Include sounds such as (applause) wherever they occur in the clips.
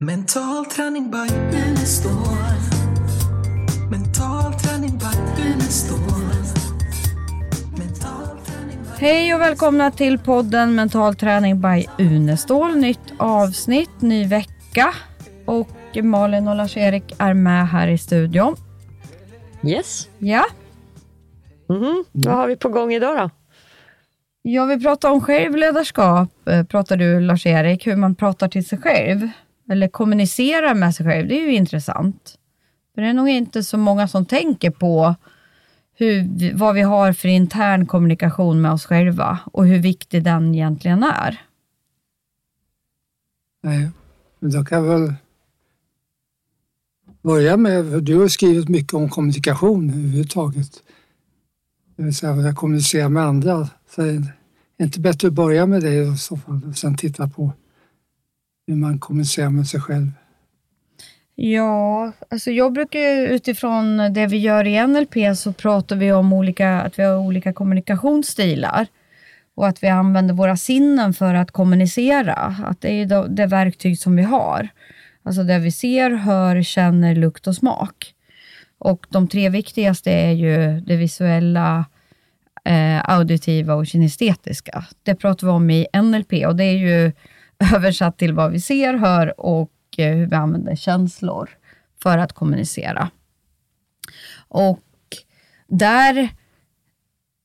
Mental träning by Unestål. Mental träning by Unestål. Hej och välkomna till podden Mental träning by Unestål. Nytt avsnitt, ny vecka. Och Malin och Lars-Erik är med här i studion. Yes. Ja, Mhm. Vad har vi på gång idag då? jag vill prata om självledarskap, eh, pratar du Lars-Erik, hur man pratar till sig själv. Eller kommunicera med sig själv, det är ju intressant. För det är nog inte så många som tänker på hur, vad vi har för intern kommunikation med oss själva och hur viktig den egentligen är. Nej, men då kan jag väl börja med, för du har skrivit mycket om kommunikation överhuvudtaget. Det vill säga att kommunicera med andra. Så är det inte bättre att börja med det i så fall och sen titta på hur man kommunicerar med sig själv. Ja, alltså jag brukar ju utifrån det vi gör i NLP så pratar vi om olika, att vi har olika kommunikationsstilar och att vi använder våra sinnen för att kommunicera. Att det är det verktyg som vi har. Alltså det vi ser, hör, känner, lukt och smak. Och de tre viktigaste är ju det visuella, eh, auditiva och kinestetiska. Det pratar vi om i NLP och det är ju (laughs) översatt till vad vi ser, hör och eh, hur vi använder känslor för att kommunicera. Och där,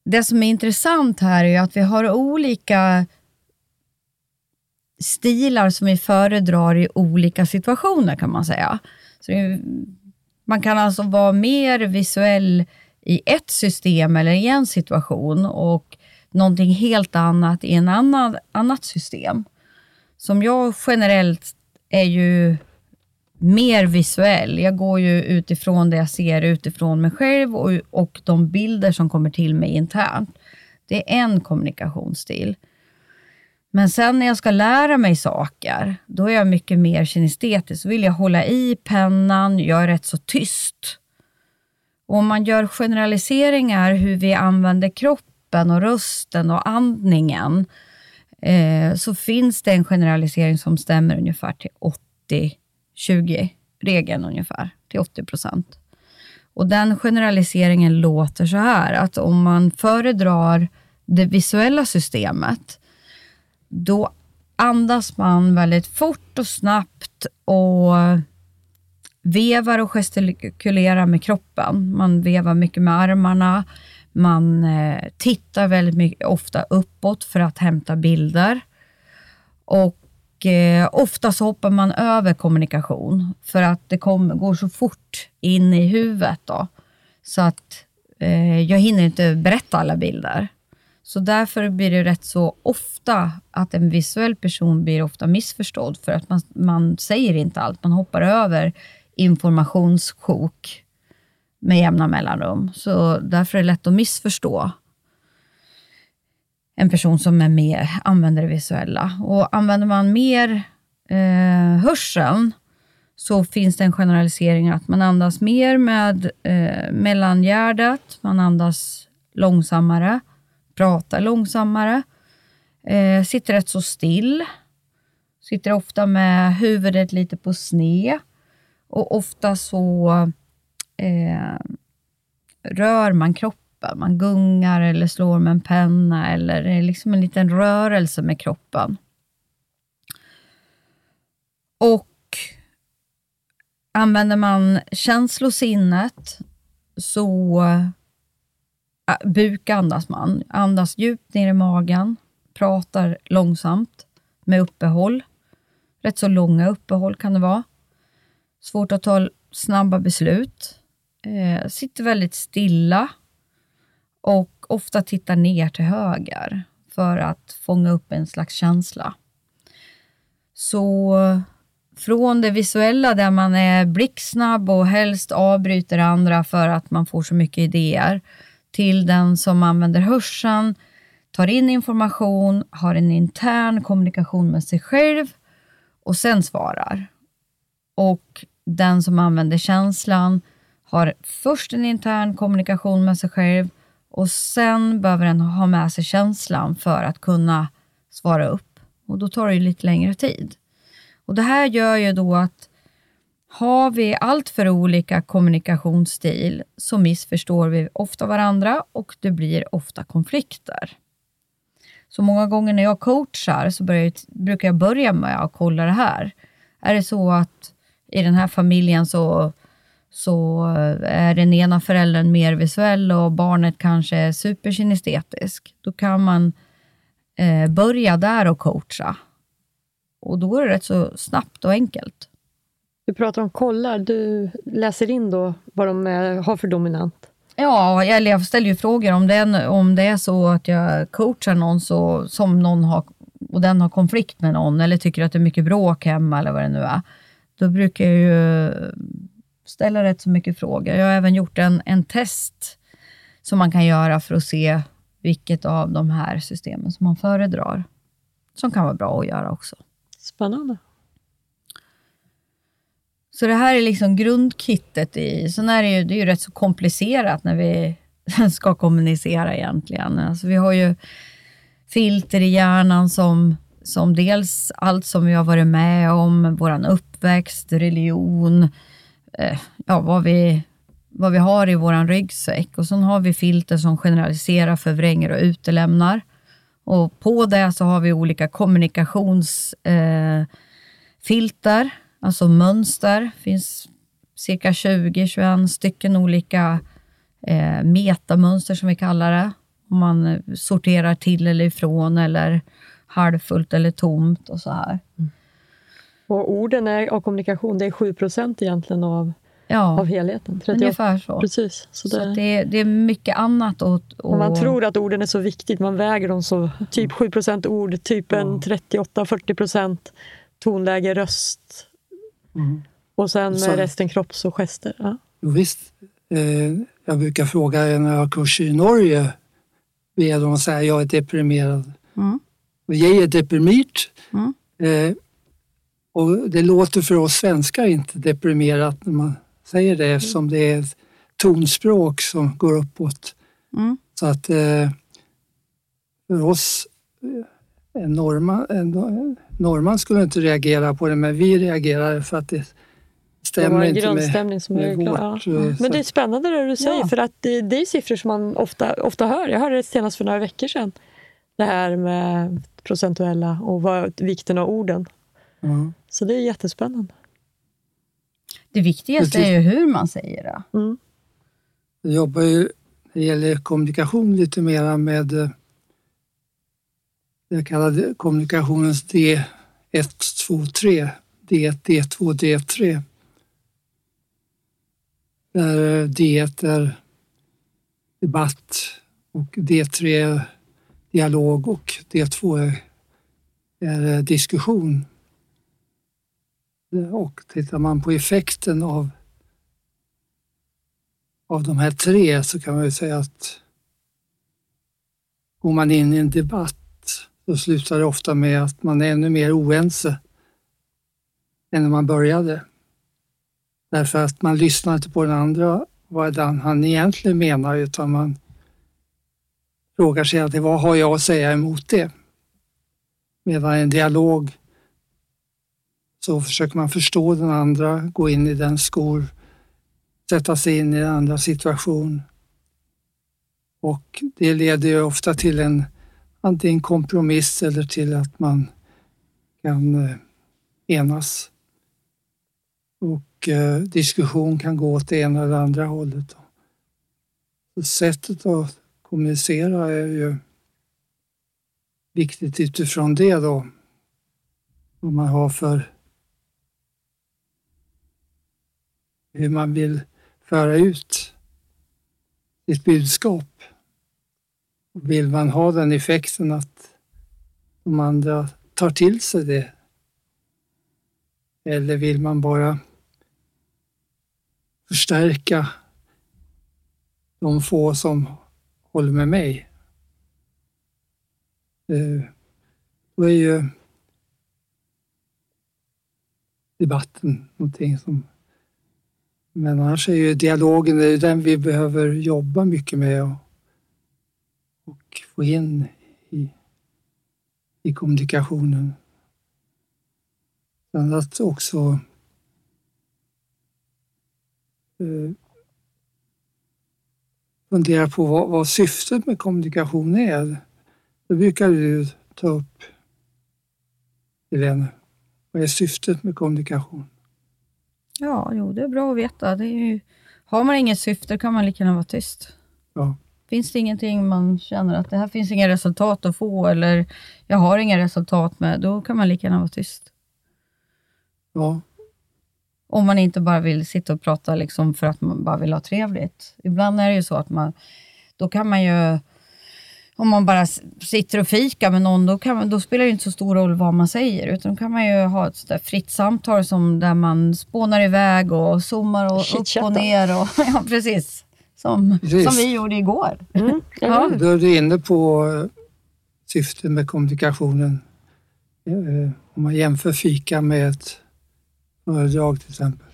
det som är intressant här är att vi har olika stilar som vi föredrar i olika situationer kan man säga. Så man kan alltså vara mer visuell i ett system eller i en situation och någonting helt annat i en annan, annat system. Som jag generellt är ju mer visuell. Jag går ju utifrån det jag ser utifrån mig själv och, och de bilder som kommer till mig internt. Det är en kommunikationsstil. Men sen när jag ska lära mig saker, då är jag mycket mer kinestetisk. Då vill jag hålla i pennan, jag är rätt så tyst. Och om man gör generaliseringar hur vi använder kroppen och rösten och andningen, eh, så finns det en generalisering som stämmer ungefär till 80-20-regeln ungefär, till 80 procent. Och den generaliseringen låter så här, att om man föredrar det visuella systemet, då andas man väldigt fort och snabbt och vevar och gestikulerar med kroppen. Man vevar mycket med armarna, man eh, tittar väldigt mycket, ofta uppåt för att hämta bilder. Och eh, ofta så hoppar man över kommunikation för att det kom, går så fort in i huvudet. Då, så att eh, jag hinner inte berätta alla bilder. Så därför blir det rätt så ofta att en visuell person blir ofta missförstådd för att man, man säger inte allt, man hoppar över informationssjok med jämna mellanrum. Så därför är det lätt att missförstå en person som är mer, använder det visuella. Och använder man mer eh, hörseln så finns det en generalisering att man andas mer med eh, mellangärdet, man andas långsammare, pratar långsammare, eh, sitter rätt så still, sitter ofta med huvudet lite på sned och ofta så eh, rör man kroppen. Man gungar eller slår med en penna eller det är liksom en liten rörelse med kroppen. Och använder man känslosinnet så eh, äh, bukandas man. Andas djupt ner i magen, pratar långsamt med uppehåll. Rätt så långa uppehåll kan det vara. Svårt att ta snabba beslut. Eh, sitter väldigt stilla och ofta tittar ner till höger för att fånga upp en slags känsla. Så från det visuella där man är blixtsnabb och helst avbryter andra för att man får så mycket idéer till den som använder hörseln, tar in information, har en intern kommunikation med sig själv och sen svarar. Och den som använder känslan har först en intern kommunikation med sig själv och sen behöver den ha med sig känslan för att kunna svara upp. Och då tar det ju lite längre tid. Och det här gör ju då att har vi allt för olika kommunikationsstil så missförstår vi ofta varandra och det blir ofta konflikter. Så många gånger när jag coachar så jag, brukar jag börja med att kolla det här. Är det så att i den här familjen så, så är den ena föräldern mer visuell och barnet kanske är superkinestetisk, då kan man eh, börja där och coacha. Och då är det rätt så snabbt och enkelt. Du pratar om kollar. Du läser in då vad de är, har för dominant. Ja, eller jag ställer ju frågor om det, är, om det är så att jag coachar någon så, som någon har, och den har konflikt med någon eller tycker att det är mycket bråk hemma eller vad det nu är. Då brukar jag ju ställa rätt så mycket frågor. Jag har även gjort en, en test som man kan göra för att se vilket av de här systemen som man föredrar. Som kan vara bra att göra också. Spännande. Så det här är liksom grundkittet i... Sen är det ju, det är ju rätt så komplicerat när vi (laughs) ska kommunicera egentligen. Alltså vi har ju filter i hjärnan som, som dels allt som vi har varit med om, vår uppväxt, religion, Eh, ja, vad, vi, vad vi har i vår ryggsäck. Och sen har vi filter som generaliserar, förvränger och utelämnar. Och på det så har vi olika kommunikationsfilter. Eh, alltså mönster. Det finns cirka 20-21 stycken olika eh, metamönster som vi kallar det. Om man eh, sorterar till eller ifrån eller halvfullt eller tomt och så här. Mm. Och orden är, och kommunikation, det är 7 egentligen av, ja, av helheten. 38. ungefär så. Precis, så, så det, det, det, är mycket annat. Och, och... Man tror att orden är så viktigt, man väger dem så. Typ 7% ord, typ en 38-40% tonläge, röst, Mm. Och sen så, resten kropps och gester. Ja. Visst. Eh, jag brukar fråga när jag har kurs i Norge, be dem säga att jag är deprimerad. Mm. Och jag är deprimerad. Mm. Eh, och det låter för oss svenskar inte deprimerat när man säger det eftersom det är ett tonspråk som går uppåt. Mm. Så att eh, för oss en norrman, en norrman skulle inte reagera på det, men vi reagerar för att det stämmer inte med, som med vårt. Ja. Mm. Men det är spännande det du säger, ja. för att det, det, är siffror som man ofta, ofta hör. Jag hörde det senast för några veckor sedan. Det här med procentuella och vad, vikten av orden. Mm. Så det är jättespännande. Det viktigaste är ju hur man säger det. Mm. Jag jobbar ju, det gäller kommunikation lite mera med eh, jag kallar kommunikationens D1, 2, 3. D1, D2, D3. Där D1 är debatt och D3 är dialog och D2 är, är diskussion. Och tittar man på effekten av, av de här tre så kan man ju säga att går man in i en debatt så slutar det ofta med att man är ännu mer oense än när man började. Därför att man lyssnar inte på den andra, vad han egentligen menar, utan man frågar sig alltid, vad har jag att säga emot det? Medan en dialog så försöker man förstå den andra, gå in i den skor, sätta sig in i den andra situation. Och det leder ju ofta till en antingen kompromiss eller till att man kan eh, enas. Och eh, diskussion kan gå åt det ena eller andra hållet. Så sättet att kommunicera är ju viktigt utifrån det då. Vad man har för hur man vill föra ut sitt budskap. Vill man ha den effekten att de andra tar till sig det? Eller vill man bara förstärka de få som håller med mig? Eh, då är ju debatten någonting som... Men annars är ju dialogen det är den vi behöver jobba mycket med och få in i, i kommunikationen. Sen att också eh, fundera på vad, vad syftet med kommunikation är. Det brukar du ta upp, Helene. Vad är syftet med kommunikation? Ja, jo, det är bra att veta. Det ju, har man inget syfte kan man lika gärna vara tyst. Ja. Finns det ingenting man känner att det här finns inga resultat att få eller jag har inga resultat med, då kan man lika gärna vara tyst. Ja, Om man inte bara vill sitta och prata liksom för att man bara vill ha trevligt. Ibland är det ju så att man, då kan man ju, om man bara sitter och fikar med någon, då, kan man, då spelar det inte så stor roll vad man säger, utan då kan man ju ha ett sådär fritt samtal som där man spånar iväg och zoomar och upp och ner. Och, (laughs) ja, precis. Som, Precis. som vi gjorde igår. Mm, Ja. då är du inne på eh, syftet med kommunikationen. Eh, Om man jämför fika med ett föredrag till exempel.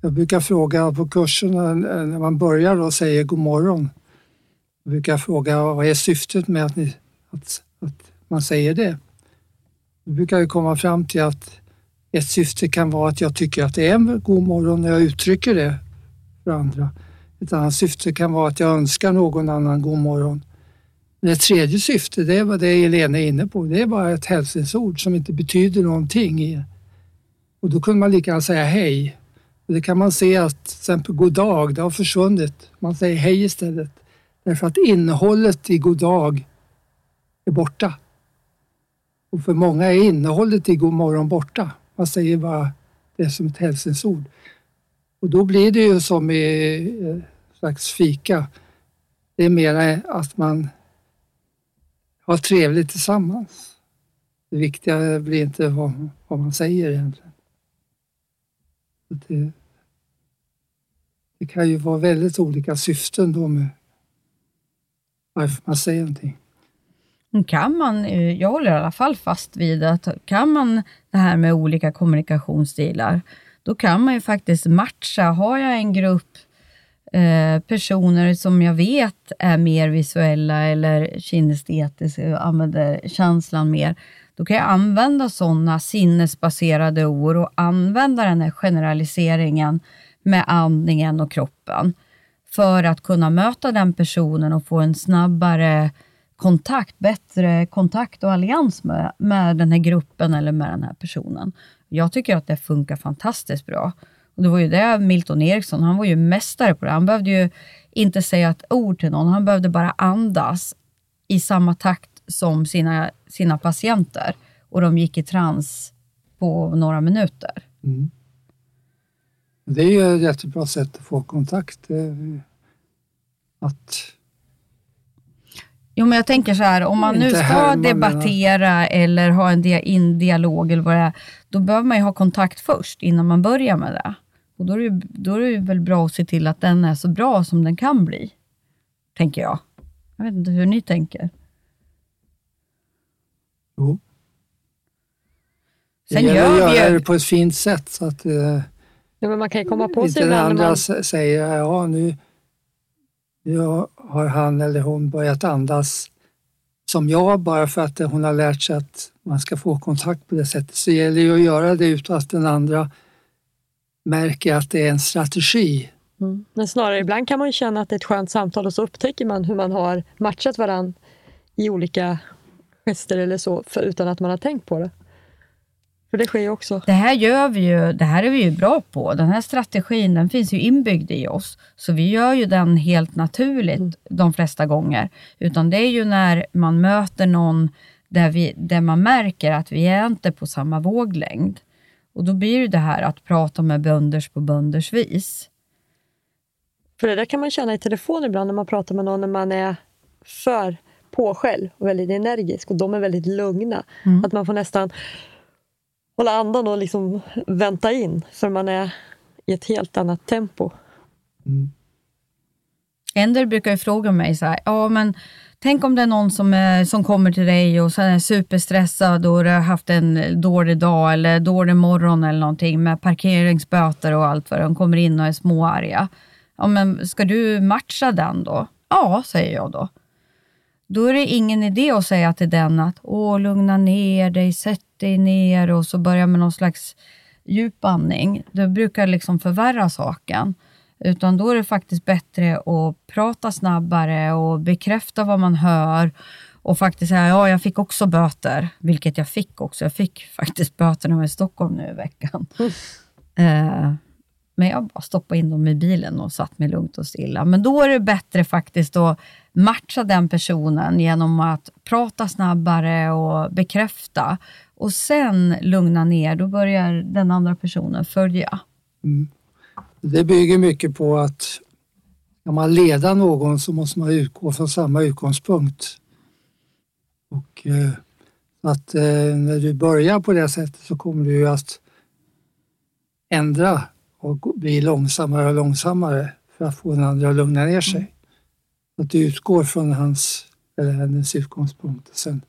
Jag brukar fråga på kurserna eh, när man börjar och säger god morgon. Jag brukar fråga vad är syftet med att, ni, att, att man säger det? Då brukar jag komma fram till att ett syfte kan vara att jag tycker att det är en god morgon när jag uttrycker det för andra. Ett annat syfte kan vara att jag önskar någon annan god morgon. Men ett tredje syfte, det är vad det Elena är inne på. Det är bara ett hälsningsord som inte betyder någonting. Och då kunde man lika gärna säga hej. Och det kan man se att till exempel god dag, det har försvunnit. Man säger hej istället. Därför att innehållet i god dag är borta. Och för många är innehållet i god morgon borta. Man säger bara det som ett hälsningsord. Och då blir det ju som i eh, slags fika. Det är mer att man har trevligt tillsammans. Det viktiga blir inte vad, vad man säger egentligen. Det, det kan ju vara väldigt olika syften då med varför man säger någonting. Kan man, eh, jag håller i alla fall fast vid att kan man det här med olika kommunikationsstilar, då kan man ju faktiskt matcha. Har jag en grupp eh, personer som jag vet är mer visuella eller kinestetiska och använder känslan mer, då kan jag använda sådana sinnesbaserade ord och använda den här generaliseringen med andningen och kroppen för att kunna möta den personen och få en snabbare kontakt, bättre kontakt och allians med, med den här gruppen eller med den här personen. Jag tycker att det funkar fantastiskt bra. Och det var ju det Milton Eriksson, han var ju mästare på det. Han behövde ju inte säga ett ord till någon, han behövde bara andas i samma takt som sina, sina patienter. Och de gick i trans på några minuter. Mm. Det är ett jättebra sätt att få kontakt. Det Att Jo, men jag tänker så här, om man nu ska debattera eller ha en dia in dialog eller vad det är, då behöver man ju ha kontakt först innan man börjar med det. Och då är det, då är det väl bra att se till att den är så bra som den kan bli, tänker jag. Jag vet inte hur ni tänker. jo, det Sen gäller gör vi ju... det på ett fint sätt så att eh, Ja, men man kan ju komma på sig inte andra man... säger ja nu, nu har han eller hon börjat andas som jag bara för att hon har lärt sig att man ska få kontakt på det sättet. Så det gäller ju att göra det utan att den andra märker att det är en strategi. Mm. Men snarare ibland kan man ju känna att det är ett skönt samtal och så upptäcker man hur man har matchat varann i olika gester eller så utan att man har tänkt på det. För det sker ju också. Det här gör vi ju, det här är vi ju bra på. Den här strategin, den finns ju inbyggd i oss. Så vi gör ju den helt naturligt de flesta gånger. Utan det är ju när man möter någon där, vi, där man märker att vi är inte på samma våglängd. Och då blir det här att prata med bönders på bönders vis. För det där kan man känna i telefon ibland när man pratar med någon när man är för på själv och väldigt energisk och de är väldigt lugna. Mm. Att man får nästan hålla andan och liksom vänta in för man är i ett helt annat tempo. En del brukar ju fråga mig så här, ja men tänk om det är någon som, är, som kommer till dig och sen är superstressad och har haft en dålig dag eller dålig morgon eller någonting med parkeringsböter och allt vad de kommer in och är småarga. Ja men ska du matcha den då? Ja, säger jag då. Då är det ingen idé att säga till den att åh, lugna ner dig, sätt dig ner och så börja med någon slags djup andning. Det brukar liksom förvärra saken. Utan då är det faktiskt bättre att prata snabbare och bekräfta vad man hör och faktiskt säga ja, jag fick också böter, vilket jag fick också. Jag fick faktiskt böter när jag var i Stockholm nu i veckan. Eh, men jag bara stoppade in dem i bilen och satt mig lugnt och stilla. Men då är det bättre faktiskt att matcha den personen genom att prata snabbare och bekräfta. Och sen lugna ner, då börjar den andra personen följa. Mm. Det bygger mycket på att när man leda någon så måste man utgå från samma utgångspunkt. Och eh, att eh, när du börjar på det sättet så kommer du ju att ändra och bli långsammare och långsammare för att få den andra att lugna ner sig. Att du utgår från hans eller hennes utgångspunkt. Sen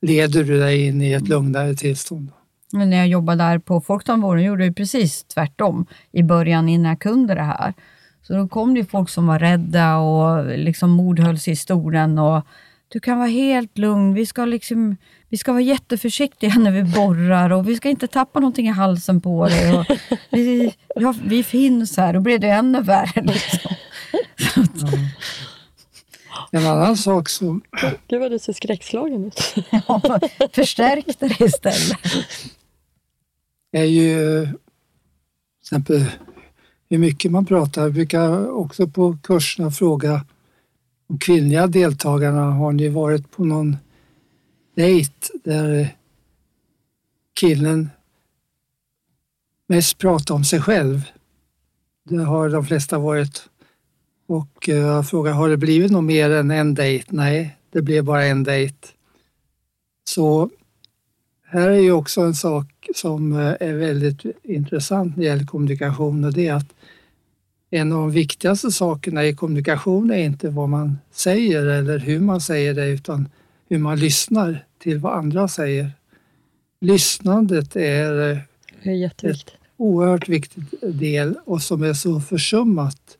leder du dig in i ett lugnare tillstånd. Men när jag jobbade där på Folktandvården gjorde jag precis tvärtom i början innan jag kunde det här. Så då kom det folk som var rädda och liksom mordhölls i stolen och du kan vara helt lugn. Vi ska, liksom, vi ska vara jätteförsiktiga när vi borrar och vi ska inte tappa någonting i halsen på dig. Och (laughs) vi, ja, vi finns här. Då blir det ännu värre. Liksom. Ja. En annan sak som... Gud vad du ser skräckslagen ut. (laughs) Ja, förstärk det istället. är ju till exempel hur mycket man pratar. Jag brukar också på kurserna fråga de kvinnliga deltagarna, har ni varit på någon dejt där killen mest pratar om sig själv? Det har de flesta varit. Och eh, jag frågar, har det blivit något mer än en dejt? Nej, det blev bara en dejt. Så här är ju också en sak som eh, är väldigt intressant när det gäller kommunikation och det är att en av de viktigaste sakerna i kommunikation är inte vad man säger eller hur man säger det utan hur man lyssnar till vad andra säger. Lyssnandet är, det är ett oerhört viktigt del och som är så försummat.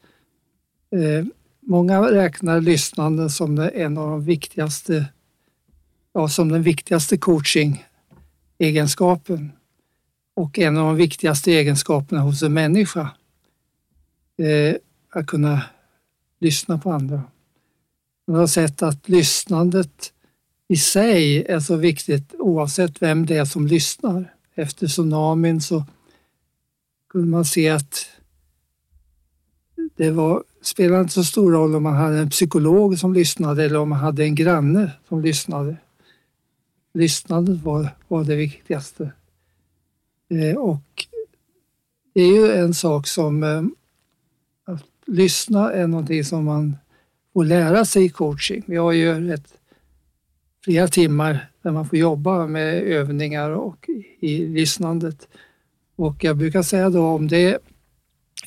Eh, många räknar lyssnande som en av de viktigaste, ja, som den viktigaste coaching-egenskapen och en av de viktigaste egenskaperna hos en människa eh, att kunna lyssna på andra. Man har sett att lyssnandet i sig är så viktigt oavsett vem det är som lyssnar. Efter tsunamin så kunde man se att det var, spelade inte så stor roll om man hade en psykolog som lyssnade eller om man hade en granne som lyssnade. Lyssnandet var, var det viktigaste. Eh, och det är ju en sak som eh, lyssna är någonting som man får lära sig i coaching. Vi har ju ett, flera timmar där man får jobba med övningar och i lyssnandet. Och jag brukar säga då om det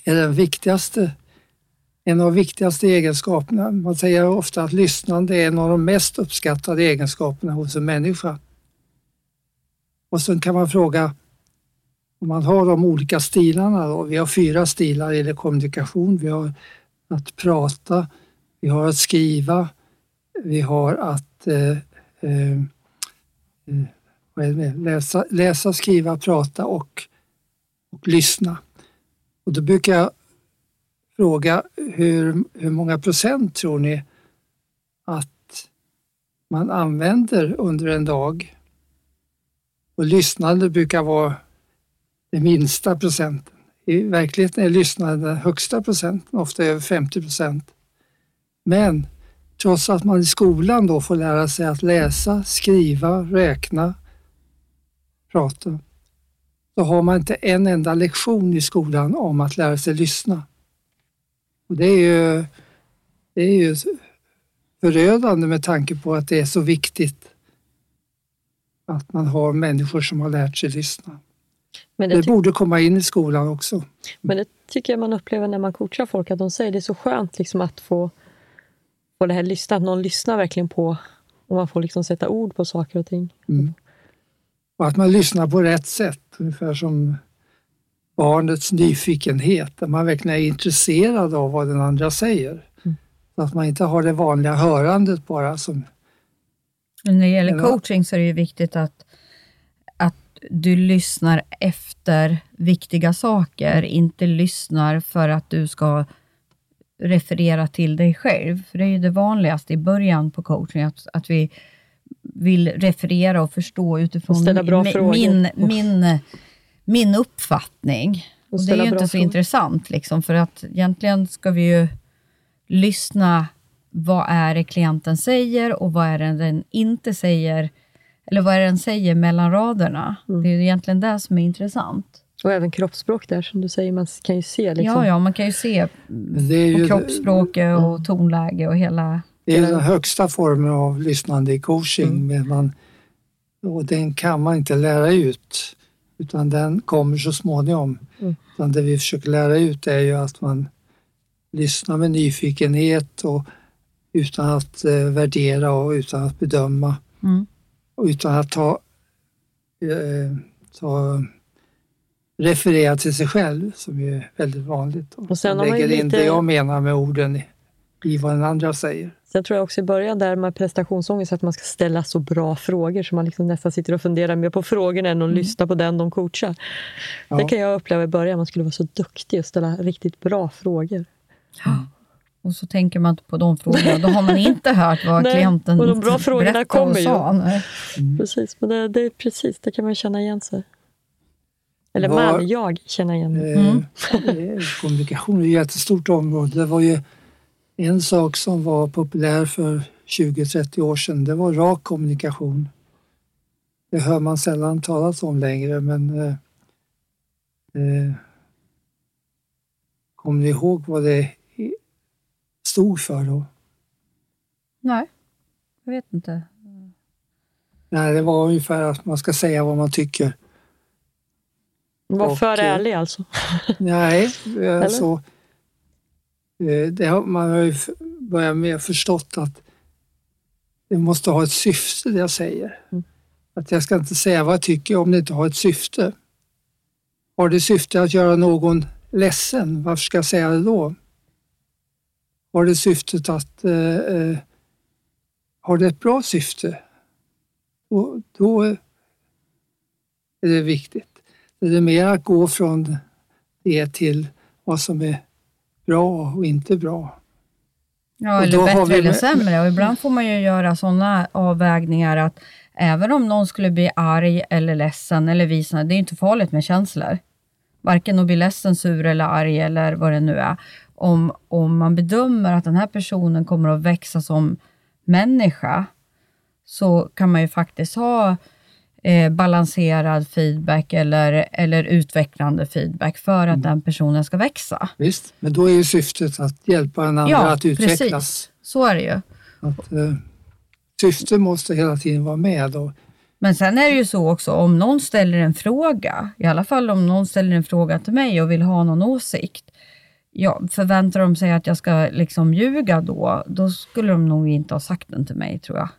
är den viktigaste, en av de viktigaste egenskaperna. Man säger ofta att lyssnande är en av de mest uppskattade egenskaperna hos en människa. Och sen kan man fråga, om man har de olika stilarna, då, vi har fyra stilar i kommunikation. Vi har att prata, vi har att skriva, vi har att eh, eh, eh läsa, läsa, skriva, prata och, och lyssna. Och då brukar jag fråga hur, hur många procent tror ni att man använder under en dag? Och lyssnande brukar vara den minsta procenten. I verkligheten är lyssnandet den högsta procenten, ofta över 50 procent. Men trots att man i skolan då får lära sig att läsa, skriva, räkna, prata, så har man inte en enda lektion i skolan om att lära sig lyssna. Och det är ju, det är ju förödande med tanke på att det är så viktigt att man har människor som har lärt sig lyssna. Men det, det borde komma in i skolan också. Men det tycker jag man upplever när man coachar folk, att de säger det är så skönt liksom att få, få det här lyssna, att någon lyssnar verkligen på och man får liksom sätta ord på saker och ting. Mm. Och att man lyssnar på rätt sätt, ungefär som barnets nyfikenhet, där man verkligen är intresserad av vad den andra säger. Mm. Så att man inte har det vanliga hörandet bara som När det gäller coaching så är det ju viktigt att du lyssnar efter viktiga saker, inte lyssnar för att du ska referera till dig själv. För det är ju det vanligaste i början på coaching, att, att vi vill referera och förstå utifrån Och ställa bra mi- frågor. min, min, min uppfattning. Och Och det är ju inte så frågor. intressant, liksom, för att egentligen ska vi ju lyssna vad är det klienten säger och vad är det den inte säger, eller vad är det den säger mellan raderna. Mm. Det är ju egentligen det som är intressant. Och även kroppsspråk där, som du säger. Man kan ju se liksom. Ja, ja, man kan ju se är på ju, kroppsspråket och tonläge och hela... det är den högsta formen av lyssnande i coaching. Mm. Men man, och den kan man inte lära ut. Utan den kommer så småningom. Mm. Utan det vi försöker lära ut är ju att man lyssnar med nyfikenhet och utan att eh, värdera och utan att bedöma. Mm. Utan att ta, eh, ta referera till sig själv som är väldigt vanligt. Och sen har man lägger in lite- det jag menar med orden i, vad den andra säger. Sen tror jag också i början där med prestationsångest att man ska ställa så bra frågor så man liksom nästan sitter och funderar mer på frågorna än att lyssna på den de coachar. Ja. Det kan jag uppleva i början, man skulle vara så duktig och ställa riktigt bra frågor. Och så tänker man inte på de frågorna. Då har man inte hört vad (laughs) Nej, klienten och de bra frågorna berättade kommer och ju. sa. Nej. Precis, men det, det är precis, det kan man känna igen sig. Eller Var- man, jag känner igen mig. Eh, Mm. eh, Kommunikation är ett jättestort område. Det var ju en sak som var populär för 20-30 år sedan. Det var rak kommunikation. Det hör man sällan talas om längre men eh, eh, kommer ni ihåg vad det stod för då? Nej, jag vet inte. Nej, det var ungefär att man ska säga vad man tycker. Var för eh, ärlig alltså. (laughs) Nej, alltså, det har, man har ju börjat med förstått att det måste ha ett syfte det jag säger. Mm. Att jag ska inte säga vad jag tycker om det inte har ett syfte. Har det syfte att göra någon ledsen, varför ska jag säga det då? Har det syftet att... Eh, eh, har det ett bra syfte? Då, då är det viktigt. Det är mer att gå från det till vad som är bra och inte bra. Ja, Och eller bättre vi eller sämre. Och ibland får man ju göra sådana avvägningar att även om någon skulle bli arg eller ledsen eller visa, det är inte farligt med känslor. Varken att bli ledsen, sur eller arg eller vad det nu är. Om, om man bedömer att den här personen kommer att växa som människa så kan man ju faktiskt ha eh, balanserad feedback eller, eller utvecklande feedback för Mm. att den personen ska växa. Visst, men då är ju syftet att hjälpa den andra Ja, att utvecklas. precis. Så är det ju. Att, eh, syfte måste hela tiden vara med. Och, Men sen är det ju så också, om någon ställer en fråga, i alla fall om någon ställer en fråga till mig och vill ha någon åsikt, ja, förväntar de sig att jag ska liksom ljuga då, då skulle de nog inte ha sagt den till mig, tror jag.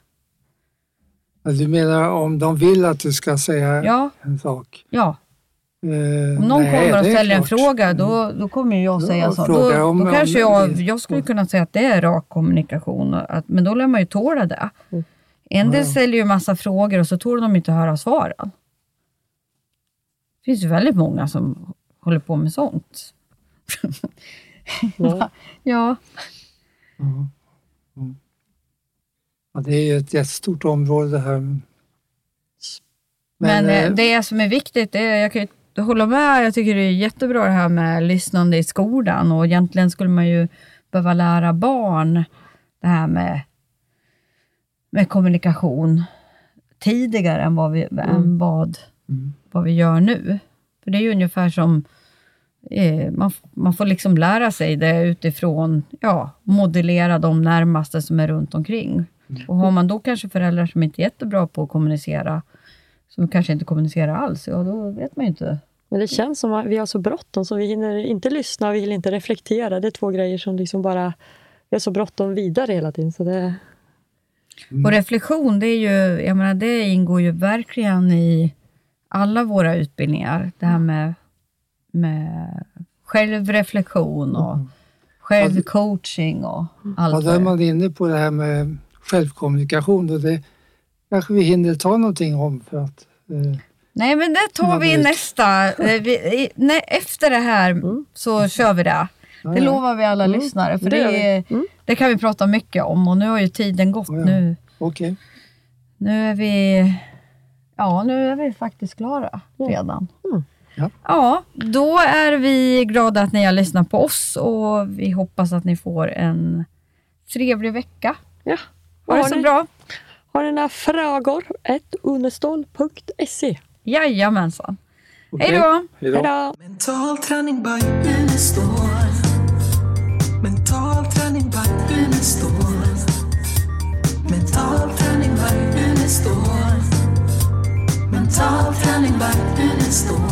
du menar om de vill att du ska säga Ja, en sak? ja. Eh, Om någon nej, kommer och ställer en fråga, då, då kommer jag Ja, säga så. fråga Då, om- då kanske jag, jag skulle kunna säga att det är rak kommunikation, att, men då lär man ju tåla det. Mm. En del ställer ju massa frågor och så tål de inte höra svaren. Det finns ju väldigt många som håller på med sånt. Ja. (laughs) Ja, Ja. Mm. Ja, det är ju ett jättestort område det här. Men, men, eh, eh, det som är viktigt, är, jag kan ju hålla med, jag tycker det är jättebra det här med lyssnande i skolan och egentligen skulle man ju behöva lära barn det här med, med kommunikation tidigare än vad vi, än vad, Mm. vad vi gör nu. För det är ju ungefär som eh, man, man får liksom lära sig det utifrån, ja, modellera de närmaste som är runt omkring. Och har man då kanske föräldrar som inte är jättebra på att kommunicera, som kanske inte kommunicerar alls, ja då vet man ju inte. Men det känns som att vi har så bråttom så vi hinner inte lyssna och vi vill inte reflektera. Det är två grejer som liksom bara... Vi har så bråttom vidare hela tiden. Så det, Och reflektion, det, är ju, jag menar, det ingår ju verkligen i alla våra utbildningar. Det här med, med självreflektion och självcoaching och allt Ja, vad där är man inne på det här med självkommunikation och det, kanske vi hinner ta någonting om för att eh, Nej, men det tar Ja, vi i det- nästa. eh, Vi, nej, efter det här så kör vi det. ja, Det ja. lovar vi alla lyssnare. För det det, är- Mm. Det kan vi prata mycket om och nu har ju tiden gått. Ja, ja. Nu, Okej. nu är vi Ja, nu är vi faktiskt klara redan. Mm. Ja. ja, då är vi glada att ni har lyssnat på oss och vi hoppas att ni får en trevlig vecka. Ja. Ha det så ni, bra. har ni några frågor? Ett unestål.se. Jajamensan. Då. Hej då! Mental träning by Unestål. Är stål. Mental träning, verkligen är stål. Mental träning, verkligen är stål.